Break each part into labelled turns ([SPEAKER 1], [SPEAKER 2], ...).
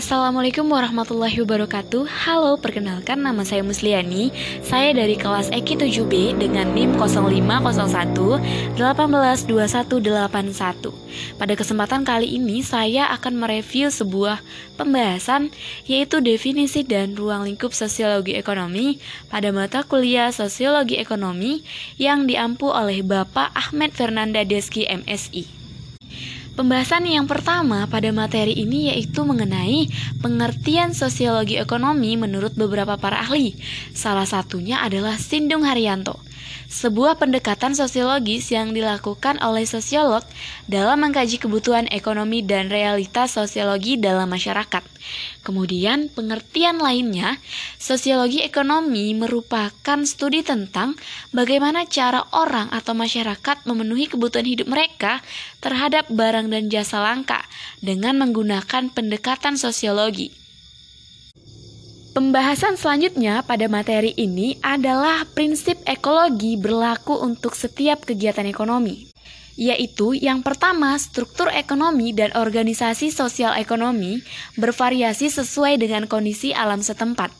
[SPEAKER 1] Assalamualaikum warahmatullahi wabarakatuh. Halo, perkenalkan nama saya Musliani. Saya dari kelas EKI 7B dengan NIM 0501 182181 Pada kesempatan kali ini saya akan mereview sebuah pembahasan Yaitu definisi dan ruang lingkup sosiologi ekonomi Pada mata kuliah sosiologi ekonomi Yang diampu oleh Bapak Ahmed Fernanda Deski MSI Pembahasan yang pertama pada materi ini yaitu mengenai pengertian sosiologi ekonomi menurut beberapa para ahli. Salah satunya adalah Sindung Haryanto sebuah pendekatan sosiologis yang dilakukan oleh sosiolog dalam mengkaji kebutuhan ekonomi dan realitas sosiologi dalam masyarakat. Kemudian, pengertian lainnya, sosiologi ekonomi merupakan studi tentang bagaimana cara orang atau masyarakat memenuhi kebutuhan hidup mereka terhadap barang dan jasa langka dengan menggunakan pendekatan sosiologi. Pembahasan selanjutnya pada materi ini adalah prinsip ekologi berlaku untuk setiap kegiatan ekonomi, yaitu yang pertama, struktur ekonomi dan organisasi sosial ekonomi bervariasi sesuai dengan kondisi alam setempat.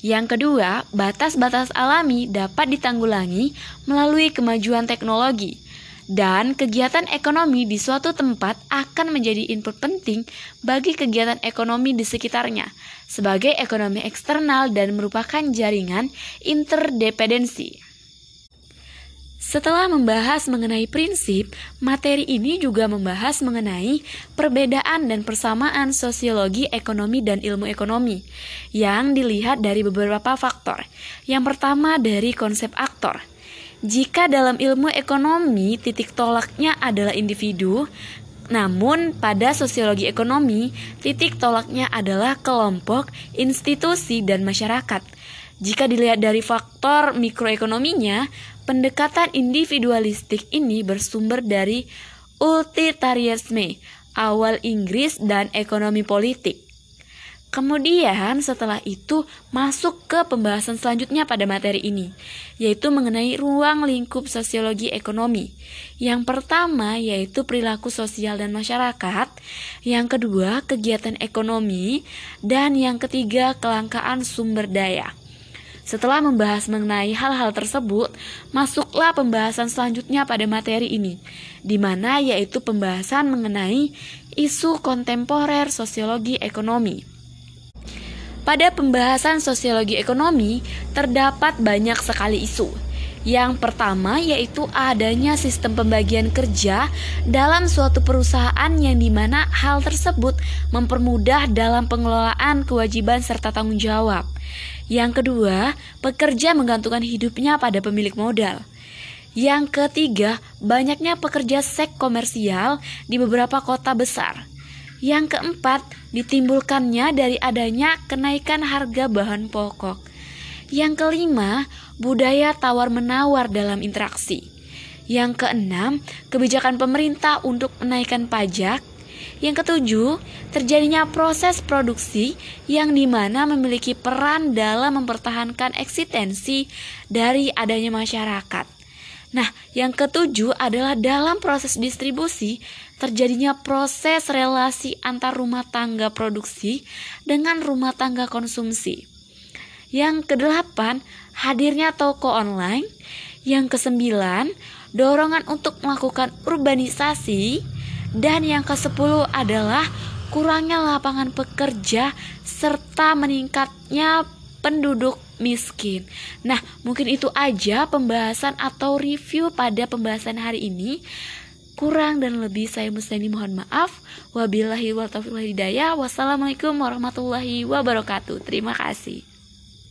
[SPEAKER 1] Yang kedua, batas-batas alami dapat ditanggulangi melalui kemajuan teknologi dan kegiatan ekonomi di suatu tempat akan menjadi input penting bagi kegiatan ekonomi di sekitarnya sebagai ekonomi eksternal dan merupakan jaringan interdependensi. Setelah membahas mengenai prinsip, materi ini juga membahas mengenai perbedaan dan persamaan sosiologi ekonomi dan ilmu ekonomi yang dilihat dari beberapa faktor. Yang pertama dari konsep aktor. Jika dalam ilmu ekonomi titik tolaknya adalah individu, namun pada sosiologi ekonomi titik tolaknya adalah kelompok, institusi, dan masyarakat. Jika dilihat dari faktor mikroekonominya, pendekatan individualistik ini bersumber dari utilitarisme, awal Inggris dan ekonomi politik. Kemudian setelah itu masuk ke pembahasan selanjutnya pada materi ini, yaitu mengenai ruang lingkup sosiologi ekonomi. Yang pertama yaitu perilaku sosial dan masyarakat, yang kedua kegiatan ekonomi, dan yang ketiga kelangkaan sumber daya. Setelah membahas mengenai hal-hal tersebut, masuklah pembahasan selanjutnya pada materi ini, di mana yaitu pembahasan mengenai isu kontemporer sosiologi ekonomi. Pada pembahasan sosiologi ekonomi, terdapat banyak sekali isu. Yang pertama yaitu adanya sistem pembagian kerja dalam suatu perusahaan yang di mana hal tersebut mempermudah dalam pengelolaan kewajiban serta tanggung jawab. Yang kedua, pekerja menggantungkan hidupnya pada pemilik modal. Yang ketiga, banyaknya pekerja seks komersial di beberapa kota besar. Yang keempat, ditimbulkannya dari adanya kenaikan harga bahan pokok. Yang kelima, budaya tawar-menawar dalam interaksi. Yang keenam, kebijakan pemerintah untuk menaikkan pajak. Yang ketujuh, terjadinya proses produksi yang di mana memiliki peran dalam mempertahankan eksistensi dari adanya masyarakat. Yang ketujuh adalah dalam proses distribusi terjadinya proses relasi antar rumah tangga produksi dengan rumah tangga konsumsi. Yang kedelapan, hadirnya toko online. Yang kesembilan, dorongan untuk melakukan urbanisasi. Dan yang kesepuluh adalah kurangnya lapangan pekerja serta meningkatnya penduduk miskin. Nah, mungkin itu aja pembahasan atau review pada pembahasan hari ini. Kurang dan lebih saya Musliani mohon maaf. Wabillahi wa taufiq hidayah. Wassalamualaikum warahmatullahi wabarakatuh. Terima kasih.